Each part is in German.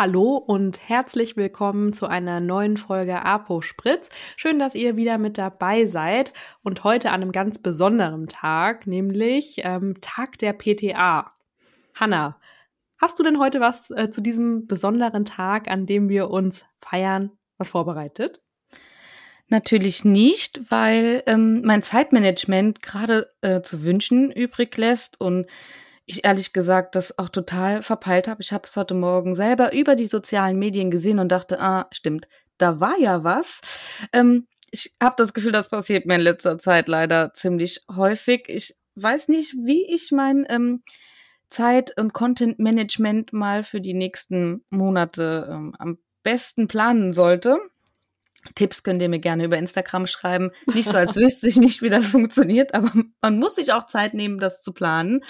Hallo und herzlich willkommen zu einer neuen Folge Apo Spritz. Schön, dass ihr wieder mit dabei seid und heute an einem ganz besonderen Tag, nämlich ähm, Tag der PTA. Hanna, hast du denn heute was äh, zu diesem besonderen Tag, an dem wir uns feiern, was vorbereitet? Natürlich nicht, weil ähm, mein Zeitmanagement gerade äh, zu wünschen übrig lässt und ich ehrlich gesagt das auch total verpeilt habe. Ich habe es heute Morgen selber über die sozialen Medien gesehen und dachte, ah, stimmt, da war ja was. Ähm, ich habe das Gefühl, das passiert mir in letzter Zeit leider ziemlich häufig. Ich weiß nicht, wie ich mein ähm, Zeit- und Content-Management mal für die nächsten Monate ähm, am besten planen sollte. Tipps könnt ihr mir gerne über Instagram schreiben. Nicht so, als wüsste ich nicht, wie das funktioniert, aber man muss sich auch Zeit nehmen, das zu planen.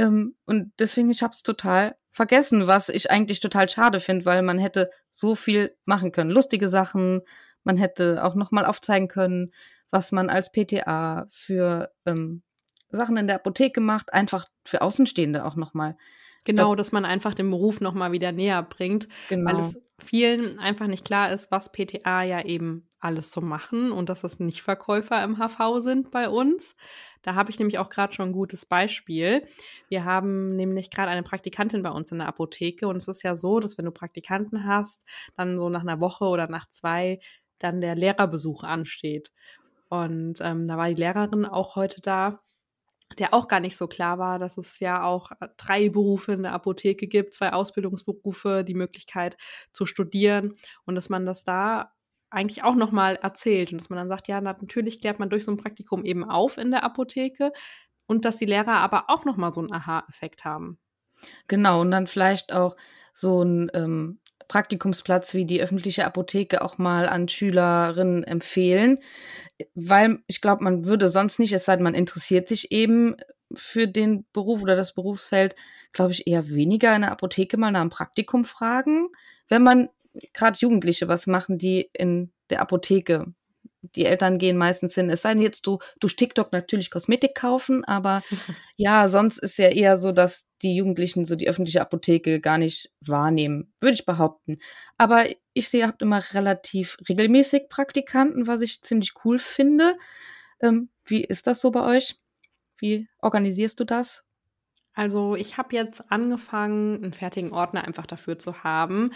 Ähm, und deswegen, ich habe es total vergessen, was ich eigentlich total schade finde, weil man hätte so viel machen können. Lustige Sachen, man hätte auch nochmal aufzeigen können, was man als PTA für ähm, Sachen in der Apotheke macht, einfach für Außenstehende auch nochmal. Genau, dass man einfach den Beruf nochmal wieder näher bringt, genau. weil es vielen einfach nicht klar ist, was PTA ja eben alles so machen und dass es nicht Verkäufer im HV sind bei uns. Da habe ich nämlich auch gerade schon ein gutes Beispiel. Wir haben nämlich gerade eine Praktikantin bei uns in der Apotheke und es ist ja so, dass wenn du Praktikanten hast, dann so nach einer Woche oder nach zwei dann der Lehrerbesuch ansteht. Und ähm, da war die Lehrerin auch heute da der auch gar nicht so klar war, dass es ja auch drei Berufe in der Apotheke gibt, zwei Ausbildungsberufe, die Möglichkeit zu studieren und dass man das da eigentlich auch nochmal erzählt und dass man dann sagt, ja, natürlich klärt man durch so ein Praktikum eben auf in der Apotheke und dass die Lehrer aber auch nochmal so einen Aha-Effekt haben. Genau, und dann vielleicht auch so ein ähm, Praktikumsplatz wie die öffentliche Apotheke auch mal an Schülerinnen empfehlen, weil ich glaube, man würde sonst nicht, es sei denn, man interessiert sich eben für den Beruf oder das Berufsfeld, glaube ich, eher weniger in der Apotheke mal nach einem Praktikum fragen, wenn man gerade Jugendliche, was machen die in der Apotheke? Die Eltern gehen meistens hin. Es sei denn jetzt, du durch TikTok natürlich Kosmetik kaufen, aber ja, sonst ist ja eher so, dass die Jugendlichen so die öffentliche Apotheke gar nicht wahrnehmen, würde ich behaupten. Aber ich sehe, ihr habt immer relativ regelmäßig Praktikanten, was ich ziemlich cool finde. Ähm, wie ist das so bei euch? Wie organisierst du das? Also ich habe jetzt angefangen, einen fertigen Ordner einfach dafür zu haben.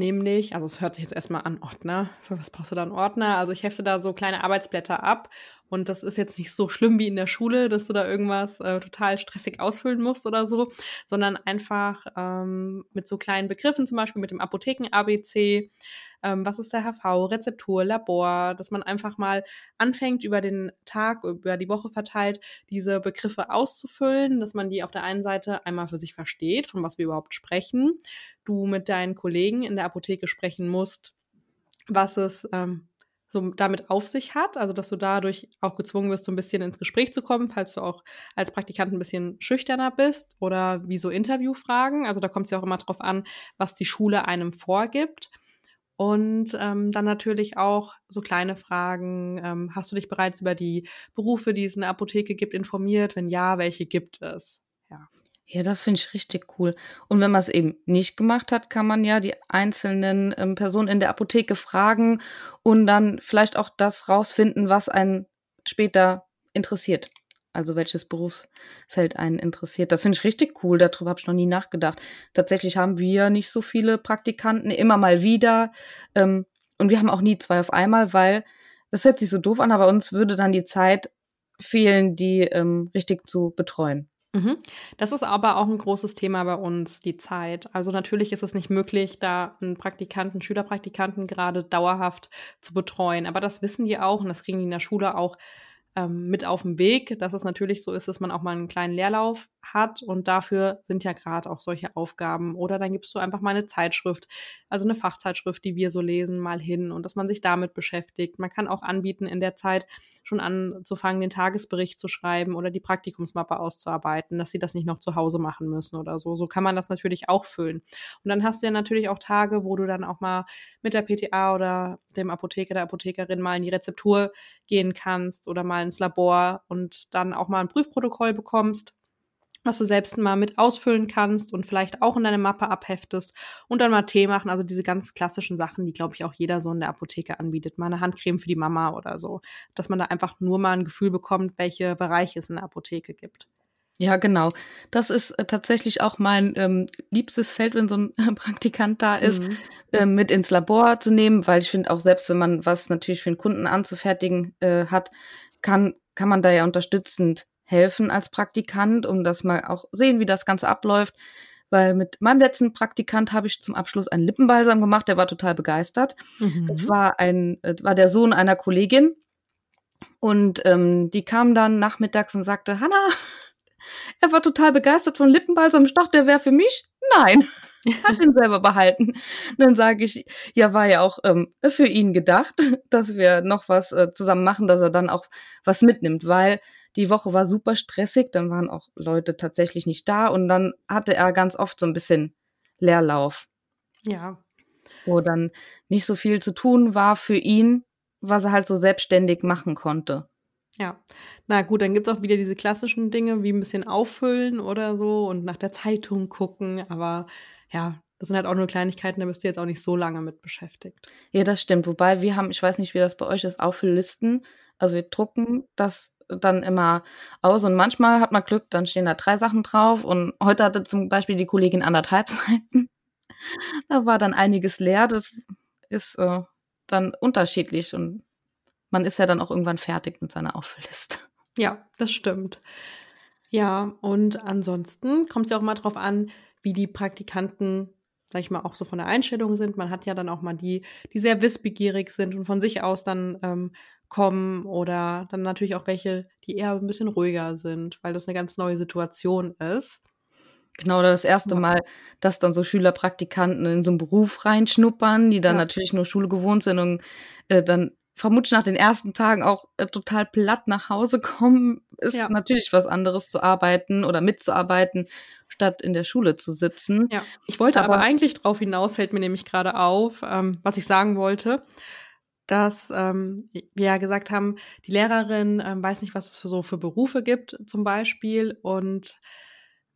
Nämlich, also es hört sich jetzt erstmal an, Ordner. Für was brauchst du da einen Ordner? Also ich hefte da so kleine Arbeitsblätter ab und das ist jetzt nicht so schlimm wie in der Schule, dass du da irgendwas äh, total stressig ausfüllen musst oder so, sondern einfach ähm, mit so kleinen Begriffen, zum Beispiel mit dem Apotheken-ABC, ähm, was ist der HV, Rezeptur, Labor, dass man einfach mal anfängt, über den Tag, über die Woche verteilt, diese Begriffe auszufüllen, dass man die auf der einen Seite einmal für sich versteht, von was wir überhaupt sprechen, du mit deinen Kollegen in der Apotheke sprechen musst, was es ähm, so damit auf sich hat, also dass du dadurch auch gezwungen wirst, so ein bisschen ins Gespräch zu kommen, falls du auch als Praktikant ein bisschen schüchterner bist oder wie so Interviewfragen. Also da kommt es ja auch immer drauf an, was die Schule einem vorgibt. Und ähm, dann natürlich auch so kleine Fragen. Ähm, hast du dich bereits über die Berufe, die es in der Apotheke gibt, informiert? Wenn ja, welche gibt es? Ja. Ja, das finde ich richtig cool. Und wenn man es eben nicht gemacht hat, kann man ja die einzelnen ähm, Personen in der Apotheke fragen und dann vielleicht auch das rausfinden, was einen später interessiert also welches Berufsfeld einen interessiert. Das finde ich richtig cool, darüber habe ich noch nie nachgedacht. Tatsächlich haben wir nicht so viele Praktikanten, immer mal wieder. Ähm, und wir haben auch nie zwei auf einmal, weil das hört sich so doof an, aber uns würde dann die Zeit fehlen, die ähm, richtig zu betreuen. Mhm. Das ist aber auch ein großes Thema bei uns, die Zeit. Also natürlich ist es nicht möglich, da einen Praktikanten, Schülerpraktikanten gerade dauerhaft zu betreuen. Aber das wissen die auch und das kriegen die in der Schule auch ähm, mit auf dem Weg, dass es natürlich so ist, dass man auch mal einen kleinen Leerlauf hat und dafür sind ja gerade auch solche Aufgaben. Oder dann gibst du einfach mal eine Zeitschrift, also eine Fachzeitschrift, die wir so lesen, mal hin und dass man sich damit beschäftigt. Man kann auch anbieten, in der Zeit schon anzufangen, den Tagesbericht zu schreiben oder die Praktikumsmappe auszuarbeiten, dass sie das nicht noch zu Hause machen müssen oder so. So kann man das natürlich auch füllen. Und dann hast du ja natürlich auch Tage, wo du dann auch mal mit der PTA oder dem Apotheker, der Apothekerin mal in die Rezeptur gehen kannst oder mal ins Labor und dann auch mal ein Prüfprotokoll bekommst was du selbst mal mit ausfüllen kannst und vielleicht auch in deine Mappe abheftest und dann mal Tee machen. Also diese ganz klassischen Sachen, die, glaube ich, auch jeder so in der Apotheke anbietet. Mal eine Handcreme für die Mama oder so. Dass man da einfach nur mal ein Gefühl bekommt, welche Bereiche es in der Apotheke gibt. Ja, genau. Das ist äh, tatsächlich auch mein ähm, liebstes Feld, wenn so ein Praktikant da ist, mhm. äh, mit ins Labor zu nehmen, weil ich finde auch selbst, wenn man was natürlich für den Kunden anzufertigen äh, hat, kann, kann man da ja unterstützend helfen als Praktikant, um das mal auch sehen, wie das Ganze abläuft. Weil mit meinem letzten Praktikant habe ich zum Abschluss einen Lippenbalsam gemacht, der war total begeistert. Mhm. Das war ein, äh, war der Sohn einer Kollegin. Und ähm, die kam dann nachmittags und sagte, Hanna, er war total begeistert von Lippenbalsam. Ich dachte, der wäre für mich. Nein, hat ihn selber behalten. Dann sage ich, ja, war ja auch ähm, für ihn gedacht, dass wir noch was äh, zusammen machen, dass er dann auch was mitnimmt, weil die Woche war super stressig, dann waren auch Leute tatsächlich nicht da und dann hatte er ganz oft so ein bisschen Leerlauf. Ja. Wo dann nicht so viel zu tun war für ihn, was er halt so selbstständig machen konnte. Ja, na gut, dann gibt es auch wieder diese klassischen Dinge wie ein bisschen auffüllen oder so und nach der Zeitung gucken, aber ja, das sind halt auch nur Kleinigkeiten, da bist du jetzt auch nicht so lange mit beschäftigt. Ja, das stimmt. Wobei wir haben, ich weiß nicht, wie das bei euch ist, Auffüll-Listen. Also wir drucken das dann immer aus und manchmal hat man Glück, dann stehen da drei Sachen drauf und heute hatte zum Beispiel die Kollegin anderthalb Seiten. Da war dann einiges leer. Das ist äh, dann unterschiedlich und man ist ja dann auch irgendwann fertig mit seiner Auffülliste. Ja, das stimmt. Ja, und ansonsten kommt es ja auch mal drauf an, wie die Praktikanten, sag ich mal, auch so von der Einstellung sind. Man hat ja dann auch mal die, die sehr wissbegierig sind und von sich aus dann ähm, kommen oder dann natürlich auch welche, die eher ein bisschen ruhiger sind, weil das eine ganz neue Situation ist. Genau, oder das erste Mal, dass dann so Schülerpraktikanten in so einen Beruf reinschnuppern, die dann ja. natürlich nur Schule gewohnt sind und äh, dann vermutlich nach den ersten Tagen auch äh, total platt nach Hause kommen, ist ja. natürlich was anderes zu arbeiten oder mitzuarbeiten, statt in der Schule zu sitzen. Ja, ich wollte aber, aber eigentlich drauf hinaus, fällt mir nämlich gerade auf, ähm, was ich sagen wollte dass ähm, wir ja gesagt haben, die Lehrerin ähm, weiß nicht, was es für so für Berufe gibt zum Beispiel und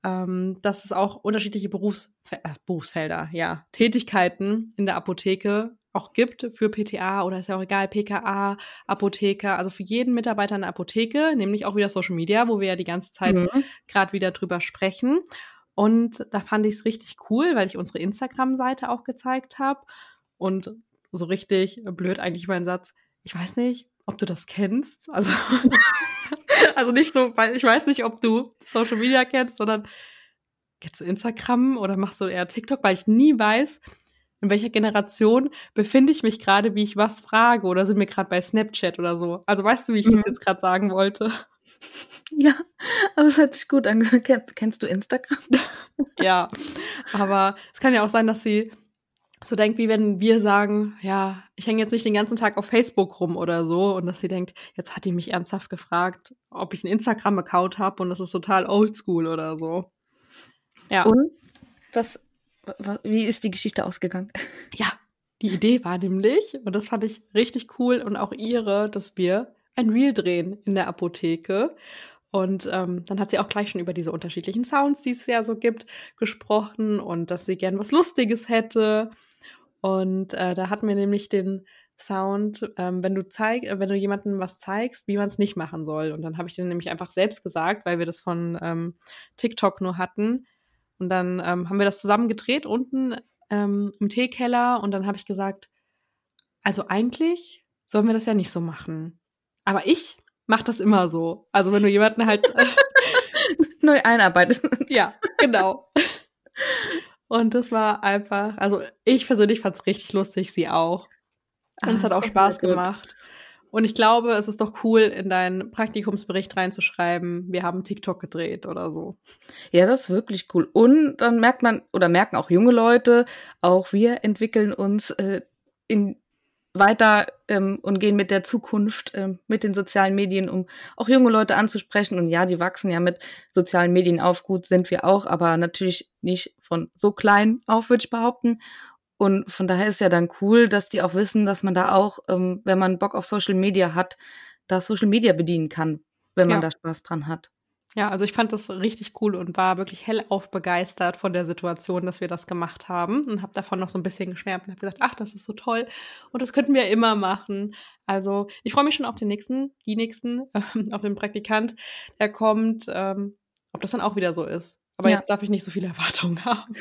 ähm, dass es auch unterschiedliche Berufs äh, Berufsfelder, ja, Tätigkeiten in der Apotheke auch gibt für PTA oder ist ja auch egal, PKA, Apotheker, also für jeden Mitarbeiter in der Apotheke, nämlich auch wieder Social Media, wo wir ja die ganze Zeit mhm. gerade wieder drüber sprechen. Und da fand ich es richtig cool, weil ich unsere Instagram-Seite auch gezeigt habe. Und so richtig blöd eigentlich mein Satz. Ich weiß nicht, ob du das kennst. Also, also nicht so, weil ich weiß nicht, ob du Social Media kennst, sondern kennst du Instagram oder machst du eher TikTok, weil ich nie weiß, in welcher Generation befinde ich mich gerade, wie ich was frage oder sind wir gerade bei Snapchat oder so. Also weißt du, wie ich mhm. das jetzt gerade sagen wollte? Ja, aber es hat sich gut angehört. Kennst, kennst du Instagram? ja, aber es kann ja auch sein, dass sie so denkt, wie wenn wir sagen, ja, ich hänge jetzt nicht den ganzen Tag auf Facebook rum oder so und dass sie denkt, jetzt hat die mich ernsthaft gefragt, ob ich einen Instagram-Account habe und das ist total oldschool oder so. Ja. Und was, was, wie ist die Geschichte ausgegangen? Ja, die Idee war nämlich, und das fand ich richtig cool und auch ihre, dass wir ein Reel drehen in der Apotheke. Und ähm, dann hat sie auch gleich schon über diese unterschiedlichen Sounds, die es ja so gibt, gesprochen und dass sie gern was Lustiges hätte. Und äh, da hatten wir nämlich den Sound, ähm, wenn du zeig, äh, wenn du jemandem was zeigst, wie man es nicht machen soll. Und dann habe ich den nämlich einfach selbst gesagt, weil wir das von ähm, TikTok nur hatten. Und dann ähm, haben wir das zusammen gedreht unten ähm, im Teekeller. Und dann habe ich gesagt, also eigentlich sollen wir das ja nicht so machen. Aber ich mache das immer so. Also wenn du jemanden halt neu einarbeitest. ja, genau. Und das war einfach, also ich persönlich fand es richtig lustig, sie auch. Und ah, es hat auch Spaß gemacht. Und ich glaube, es ist doch cool, in deinen Praktikumsbericht reinzuschreiben, wir haben TikTok gedreht oder so. Ja, das ist wirklich cool. Und dann merkt man, oder merken auch junge Leute, auch wir entwickeln uns äh, in weiter ähm, und gehen mit der Zukunft, ähm, mit den sozialen Medien, um auch junge Leute anzusprechen. Und ja, die wachsen ja mit sozialen Medien auf. Gut sind wir auch, aber natürlich nicht von so klein auf, würde ich behaupten. Und von daher ist ja dann cool, dass die auch wissen, dass man da auch, ähm, wenn man Bock auf Social Media hat, da Social Media bedienen kann, wenn man ja. da Spaß dran hat. Ja, also ich fand das richtig cool und war wirklich hellauf begeistert von der Situation, dass wir das gemacht haben und habe davon noch so ein bisschen geschwärmt und habe gesagt, ach, das ist so toll und das könnten wir immer machen. Also ich freue mich schon auf den nächsten, die nächsten, äh, auf den Praktikant, der kommt, ähm, ob das dann auch wieder so ist. Aber ja. jetzt darf ich nicht so viele Erwartungen haben.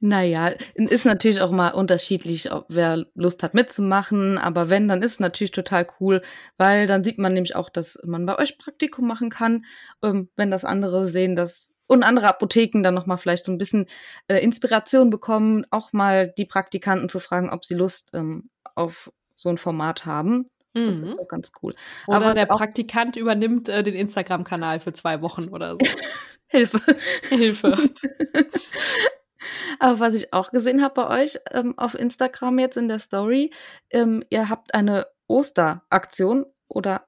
Naja, ist natürlich auch mal unterschiedlich, ob wer Lust hat mitzumachen. Aber wenn, dann ist es natürlich total cool, weil dann sieht man nämlich auch, dass man bei euch Praktikum machen kann. Ähm, wenn das andere sehen, dass und andere Apotheken dann nochmal vielleicht so ein bisschen äh, Inspiration bekommen, auch mal die Praktikanten zu fragen, ob sie Lust ähm, auf so ein Format haben. Das mhm. ist doch ganz cool. Oder Aber der Praktikant übernimmt äh, den Instagram-Kanal für zwei Wochen oder so. Hilfe. Hilfe. Aber was ich auch gesehen habe bei euch ähm, auf Instagram jetzt in der Story, ähm, ihr habt eine Osteraktion oder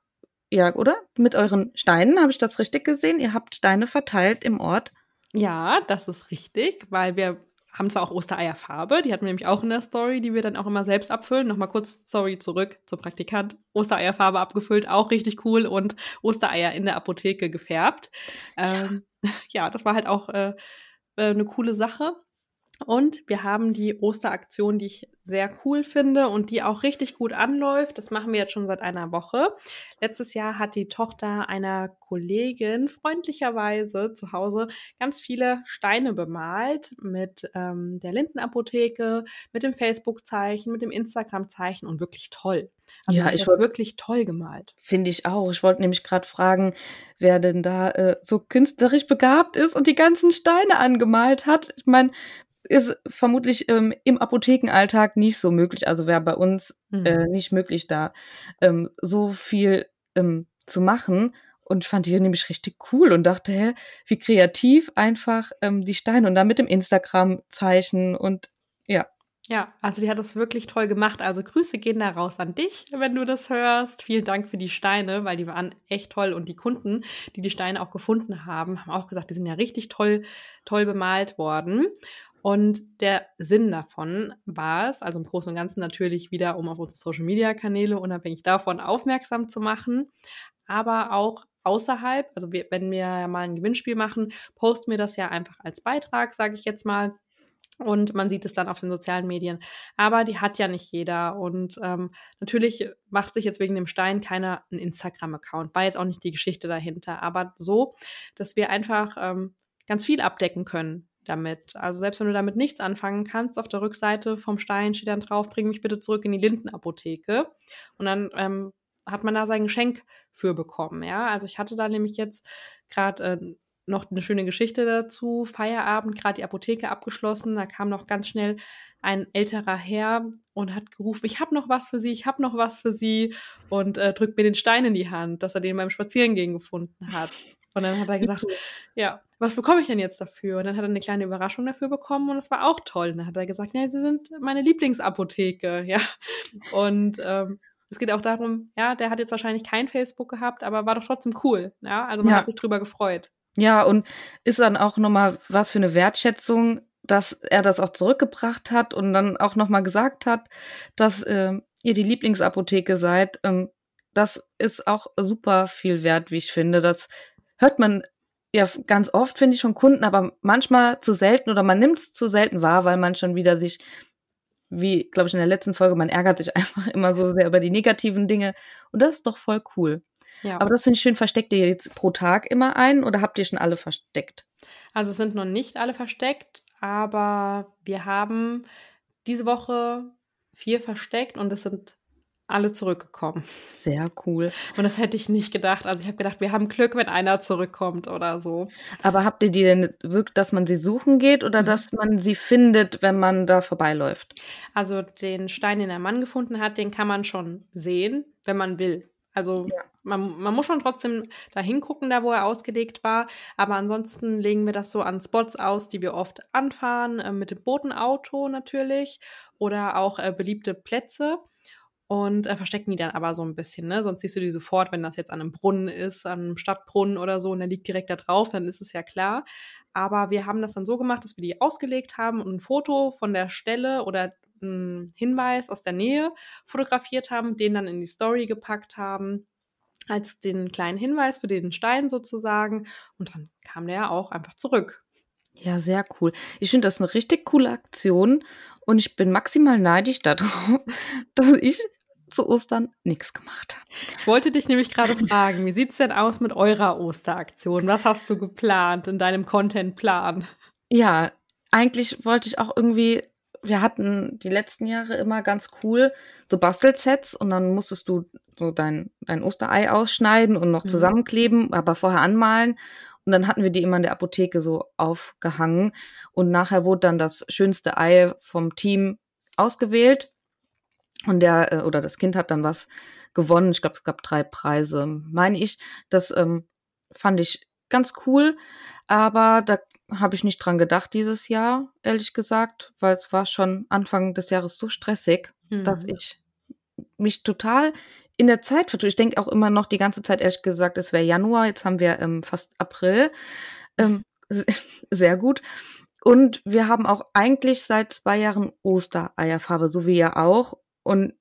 ja, oder? Mit euren Steinen, habe ich das richtig gesehen? Ihr habt Steine verteilt im Ort. Ja, das ist richtig, weil wir haben zwar auch Ostereierfarbe, die hatten wir nämlich auch in der Story, die wir dann auch immer selbst abfüllen. Nochmal kurz, sorry, zurück zur Praktikant. Ostereierfarbe abgefüllt, auch richtig cool und Ostereier in der Apotheke gefärbt. Ähm, ja, das war halt auch äh, äh, eine coole Sache. Und wir haben die Osteraktion, die ich sehr cool finde und die auch richtig gut anläuft. Das machen wir jetzt schon seit einer Woche. Letztes Jahr hat die Tochter einer Kollegin freundlicherweise zu Hause ganz viele Steine bemalt mit ähm, der Lindenapotheke, mit dem Facebook-Zeichen, mit dem Instagram-Zeichen und wirklich toll. Also ja, ich wollte wirklich toll gemalt. Finde ich auch. Ich wollte nämlich gerade fragen, wer denn da äh, so künstlerisch begabt ist und die ganzen Steine angemalt hat. Ich meine, ist vermutlich ähm, im Apothekenalltag nicht so möglich. Also wäre bei uns mhm. äh, nicht möglich, da ähm, so viel ähm, zu machen. Und fand die nämlich richtig cool und dachte, hä, wie kreativ einfach ähm, die Steine und dann mit dem Instagram-Zeichen und ja. Ja, also die hat das wirklich toll gemacht. Also Grüße gehen da raus an dich, wenn du das hörst. Vielen Dank für die Steine, weil die waren echt toll. Und die Kunden, die die Steine auch gefunden haben, haben auch gesagt, die sind ja richtig toll, toll bemalt worden. Und der Sinn davon war es, also im Großen und Ganzen natürlich wieder, um auf unsere Social-Media-Kanäle unabhängig davon aufmerksam zu machen, aber auch außerhalb, also wir, wenn wir mal ein Gewinnspiel machen, posten wir das ja einfach als Beitrag, sage ich jetzt mal. Und man sieht es dann auf den sozialen Medien. Aber die hat ja nicht jeder. Und ähm, natürlich macht sich jetzt wegen dem Stein keiner einen Instagram-Account. War jetzt auch nicht die Geschichte dahinter. Aber so, dass wir einfach ähm, ganz viel abdecken können damit. Also selbst wenn du damit nichts anfangen kannst, auf der Rückseite vom Stein steht dann drauf, bring mich bitte zurück in die Lindenapotheke. Und dann ähm, hat man da sein Geschenk für bekommen. Ja, also ich hatte da nämlich jetzt gerade äh, noch eine schöne Geschichte dazu. Feierabend, gerade die Apotheke abgeschlossen. Da kam noch ganz schnell ein älterer Herr und hat gerufen, ich habe noch was für Sie, ich habe noch was für Sie und äh, drückt mir den Stein in die Hand, dass er den beim Spazierengehen gefunden hat. Und dann hat er gesagt, ja, was bekomme ich denn jetzt dafür? Und dann hat er eine kleine Überraschung dafür bekommen und das war auch toll. Und dann hat er gesagt, ja, Sie sind meine Lieblingsapotheke, ja. Und ähm, es geht auch darum, ja, der hat jetzt wahrscheinlich kein Facebook gehabt, aber war doch trotzdem cool, ja. Also man ja. hat sich drüber gefreut. Ja, und ist dann auch nochmal was für eine Wertschätzung, dass er das auch zurückgebracht hat und dann auch nochmal gesagt hat, dass äh, ihr die Lieblingsapotheke seid. Ähm, das ist auch super viel wert, wie ich finde. Das hört man ja ganz oft, finde ich, von Kunden, aber manchmal zu selten oder man nimmt es zu selten wahr, weil man schon wieder sich, wie, glaube ich, in der letzten Folge, man ärgert sich einfach immer so sehr über die negativen Dinge. Und das ist doch voll cool. Ja. Aber das finde ich schön. Versteckt ihr jetzt pro Tag immer einen oder habt ihr schon alle versteckt? Also es sind noch nicht alle versteckt, aber wir haben diese Woche vier versteckt und es sind alle zurückgekommen. Sehr cool. Und das hätte ich nicht gedacht. Also ich habe gedacht, wir haben Glück, wenn einer zurückkommt oder so. Aber habt ihr die denn wirklich, dass man sie suchen geht oder mhm. dass man sie findet, wenn man da vorbeiläuft? Also den Stein, den der Mann gefunden hat, den kann man schon sehen, wenn man will. Also ja. man, man muss schon trotzdem da hingucken, da wo er ausgelegt war. Aber ansonsten legen wir das so an Spots aus, die wir oft anfahren, äh, mit dem Botenauto natürlich oder auch äh, beliebte Plätze und äh, verstecken die dann aber so ein bisschen, ne? Sonst siehst du die sofort, wenn das jetzt an einem Brunnen ist, an einem Stadtbrunnen oder so und der liegt direkt da drauf, dann ist es ja klar. Aber wir haben das dann so gemacht, dass wir die ausgelegt haben und ein Foto von der Stelle oder einen Hinweis aus der Nähe fotografiert haben, den dann in die Story gepackt haben als den kleinen Hinweis für den Stein sozusagen. Und dann kam der ja auch einfach zurück. Ja, sehr cool. Ich finde das eine richtig coole Aktion und ich bin maximal neidisch darauf, dass ich zu Ostern nichts gemacht. Ich wollte dich nämlich gerade fragen, wie sieht es denn aus mit eurer Osteraktion? Was hast du geplant in deinem Contentplan? Ja, eigentlich wollte ich auch irgendwie, wir hatten die letzten Jahre immer ganz cool so Bastelsets und dann musstest du so dein, dein Osterei ausschneiden und noch mhm. zusammenkleben, aber vorher anmalen. Und dann hatten wir die immer in der Apotheke so aufgehangen. Und nachher wurde dann das schönste Ei vom Team ausgewählt. Und der äh, oder das Kind hat dann was gewonnen. Ich glaube, es gab drei Preise, meine ich. Das ähm, fand ich ganz cool, aber da habe ich nicht dran gedacht dieses Jahr, ehrlich gesagt, weil es war schon Anfang des Jahres so stressig, mhm. dass ich mich total in der Zeit vertue. Ich denke auch immer noch die ganze Zeit, ehrlich gesagt, es wäre Januar, jetzt haben wir ähm, fast April. Ähm, sehr gut. Und wir haben auch eigentlich seit zwei Jahren Ostereierfarbe, so wie ihr auch. Und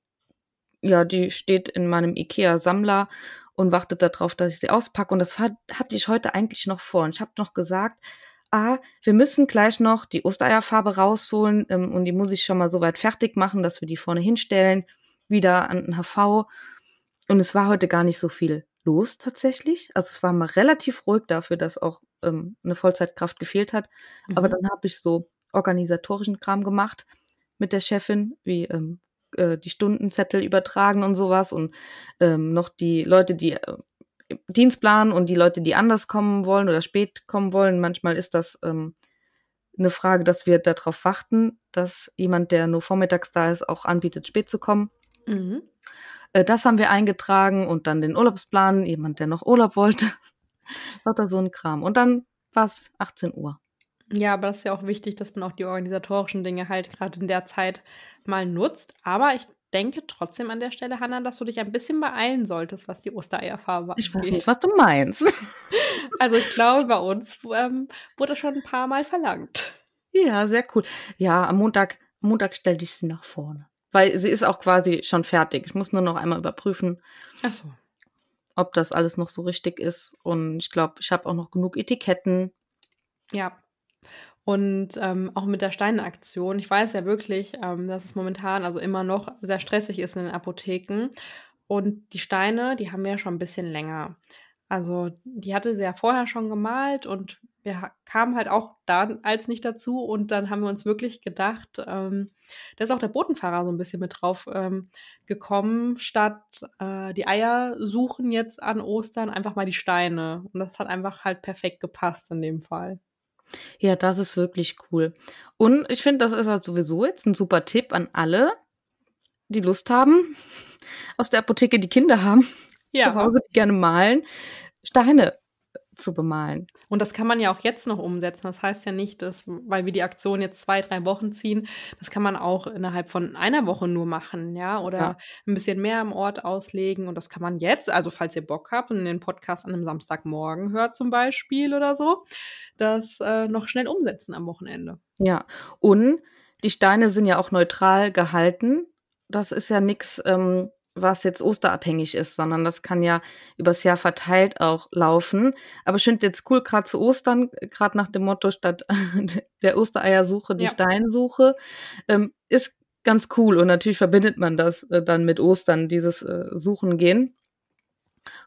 ja, die steht in meinem IKEA-Sammler und wartet darauf, dass ich sie auspacke. Und das hat, hatte ich heute eigentlich noch vor. Und ich habe noch gesagt, ah, wir müssen gleich noch die Ostereierfarbe rausholen ähm, und die muss ich schon mal so weit fertig machen, dass wir die vorne hinstellen, wieder an den HV. Und es war heute gar nicht so viel los tatsächlich. Also es war mal relativ ruhig dafür, dass auch ähm, eine Vollzeitkraft gefehlt hat. Mhm. Aber dann habe ich so organisatorischen Kram gemacht mit der Chefin, wie ähm, äh, die Stundenzettel übertragen und sowas und ähm, noch die Leute, die äh, Dienst planen und die Leute, die anders kommen wollen oder spät kommen wollen. Manchmal ist das ähm, eine Frage, dass wir darauf warten, dass jemand, der nur vormittags da ist, auch anbietet, spät zu kommen. Mhm. Äh, das haben wir eingetragen und dann den Urlaubsplan, jemand, der noch Urlaub wollte. Lauter so ein Kram. Und dann war es 18 Uhr. Ja, aber das ist ja auch wichtig, dass man auch die organisatorischen Dinge halt gerade in der Zeit mal nutzt. Aber ich denke trotzdem an der Stelle, Hanna, dass du dich ein bisschen beeilen solltest, was die Ostereierfarbe angeht. Ich weiß nicht, was du meinst. Also ich glaube, bei uns ähm, wurde schon ein paar Mal verlangt. Ja, sehr cool. Ja, am Montag, Montag stelle ich sie nach vorne. Weil sie ist auch quasi schon fertig. Ich muss nur noch einmal überprüfen, Ach so. ob das alles noch so richtig ist. Und ich glaube, ich habe auch noch genug Etiketten. Ja, und ähm, auch mit der Steinaktion. Ich weiß ja wirklich, ähm, dass es momentan also immer noch sehr stressig ist in den Apotheken. Und die Steine, die haben wir ja schon ein bisschen länger. Also die hatte sie ja vorher schon gemalt und wir kamen halt auch da als nicht dazu. Und dann haben wir uns wirklich gedacht, ähm, da ist auch der Botenfahrer so ein bisschen mit drauf ähm, gekommen, statt äh, die Eier suchen jetzt an Ostern einfach mal die Steine. Und das hat einfach halt perfekt gepasst in dem Fall. Ja, das ist wirklich cool. Und ich finde, das ist halt sowieso jetzt ein super Tipp an alle, die Lust haben, aus der Apotheke die Kinder haben, ja. zu Hause die gerne malen, Steine zu bemalen. Und das kann man ja auch jetzt noch umsetzen. Das heißt ja nicht, dass, weil wir die Aktion jetzt zwei, drei Wochen ziehen, das kann man auch innerhalb von einer Woche nur machen, ja, oder ja. ein bisschen mehr am Ort auslegen. Und das kann man jetzt, also falls ihr Bock habt und den Podcast an einem Samstagmorgen hört zum Beispiel oder so, das äh, noch schnell umsetzen am Wochenende. Ja, und die Steine sind ja auch neutral gehalten. Das ist ja nichts, ähm, was jetzt osterabhängig ist, sondern das kann ja übers Jahr verteilt auch laufen. Aber ich finde jetzt cool, gerade zu Ostern, gerade nach dem Motto statt der Ostereiersuche die ja. Steinsuche, ähm, ist ganz cool. Und natürlich verbindet man das äh, dann mit Ostern, dieses äh, Suchen gehen.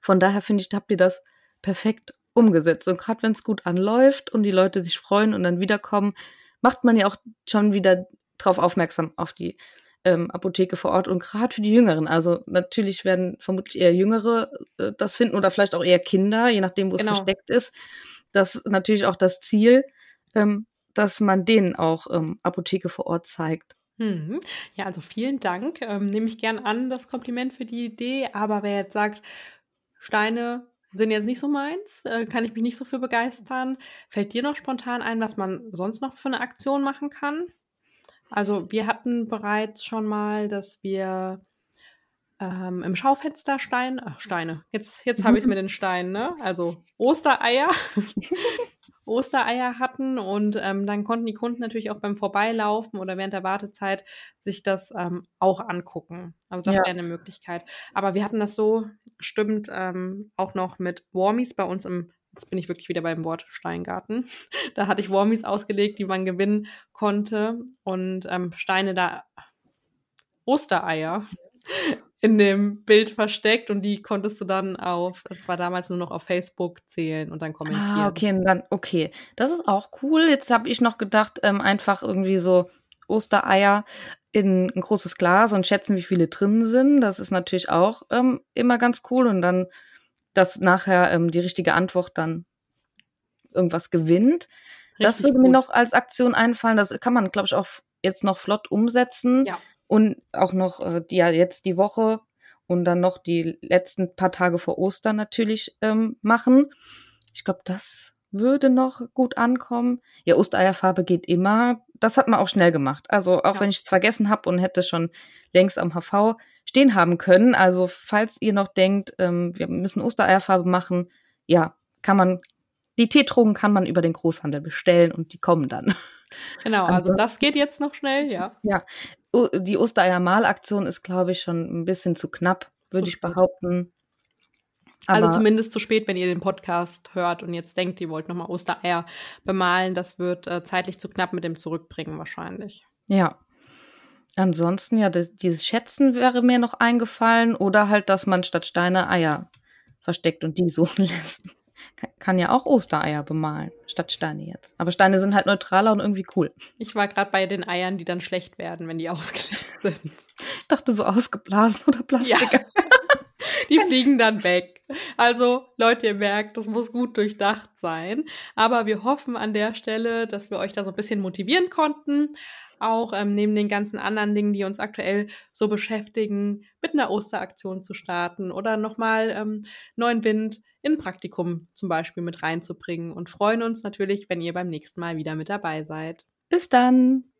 Von daher finde ich, habt ihr das perfekt umgesetzt. Und gerade wenn es gut anläuft und die Leute sich freuen und dann wiederkommen, macht man ja auch schon wieder drauf aufmerksam auf die ähm, Apotheke vor Ort und gerade für die Jüngeren. Also natürlich werden vermutlich eher Jüngere äh, das finden oder vielleicht auch eher Kinder, je nachdem, wo genau. es versteckt ist. Das ist natürlich auch das Ziel, ähm, dass man denen auch ähm, Apotheke vor Ort zeigt. Mhm. Ja, also vielen Dank. Ähm, nehme ich gern an, das Kompliment für die Idee. Aber wer jetzt sagt, Steine sind jetzt nicht so meins, äh, kann ich mich nicht so für begeistern. Fällt dir noch spontan ein, was man sonst noch für eine Aktion machen kann? Also wir hatten bereits schon mal, dass wir ähm, im Schaufenster Stein, ach, Steine, jetzt, jetzt habe ich es mit den Steinen, ne? Also Ostereier Ostereier hatten und ähm, dann konnten die Kunden natürlich auch beim Vorbeilaufen oder während der Wartezeit sich das ähm, auch angucken. Also das Ja. wäre eine Möglichkeit. Aber wir hatten das so, stimmt, ähm, auch noch mit Warmies bei uns im, jetzt bin ich wirklich wieder beim Wort Steingarten. Da hatte ich Warmies ausgelegt, die man gewinnen konnte und ähm, Steine da, Ostereier in dem Bild versteckt und die konntest du dann auf, das war damals nur noch auf Facebook zählen und dann kommentieren. Ah, okay, und dann, okay. Das ist auch cool. Jetzt habe ich noch gedacht, ähm, einfach irgendwie so Ostereier in ein großes Glas und schätzen, wie viele drin sind. Das ist natürlich auch ähm, immer ganz cool. Und dann, dass nachher ähm, die richtige Antwort dann irgendwas gewinnt. das Richtig würde mir gut. noch als Aktion einfallen. Das kann man, glaube ich, auch jetzt noch flott umsetzen. Ja. Und auch noch, äh, die, ja, jetzt die Woche und dann noch die letzten paar Tage vor Ostern natürlich ähm, machen. Ich glaube, das würde noch gut ankommen. Ja, Ostereierfarbe geht immer. Das hat man auch schnell gemacht. Also auch Ja. wenn ich es vergessen habe und hätte schon längst am HV stehen haben können. Also falls ihr noch denkt, ähm, wir müssen Ostereierfarbe machen, ja, kann man, die Teetrugen kann man über den Großhandel bestellen und die kommen dann. Genau, also Ansonsten- das geht jetzt noch schnell, ja. O- Die Ostereier-Malaktion ist, glaube ich, schon ein bisschen zu knapp, würde ich spät. Also Aber- zumindest zu spät, wenn ihr den Podcast hört und jetzt denkt, ihr wollt nochmal Ostereier bemalen. Das wird äh, zeitlich zu knapp mit dem Zurückbringen wahrscheinlich. Ja. Ansonsten, ja, das, dieses Schätzen wäre mir noch eingefallen oder halt, dass man statt Steine Eier versteckt und die suchen lässt. Kann, kann ja auch Ostereier bemalen, statt Steine jetzt. Aber Steine sind halt neutraler und irgendwie cool. Ich war gerade bei den Eiern, die dann schlecht werden, wenn die ausgelegt sind. Ich dachte so ausgeblasen oder Plastik. Die fliegen dann weg. Also, Leute, ihr merkt, das muss gut durchdacht sein. Aber wir hoffen an der Stelle, dass wir euch da so ein bisschen motivieren konnten. Auch ähm, neben den ganzen anderen Dingen, die uns aktuell so beschäftigen, mit einer Osteraktion zu starten oder nochmal ähm, neuen Wind in Praktikum zum Beispiel mit reinzubringen. Und freuen uns natürlich, wenn ihr beim nächsten Mal wieder mit dabei seid. Bis dann.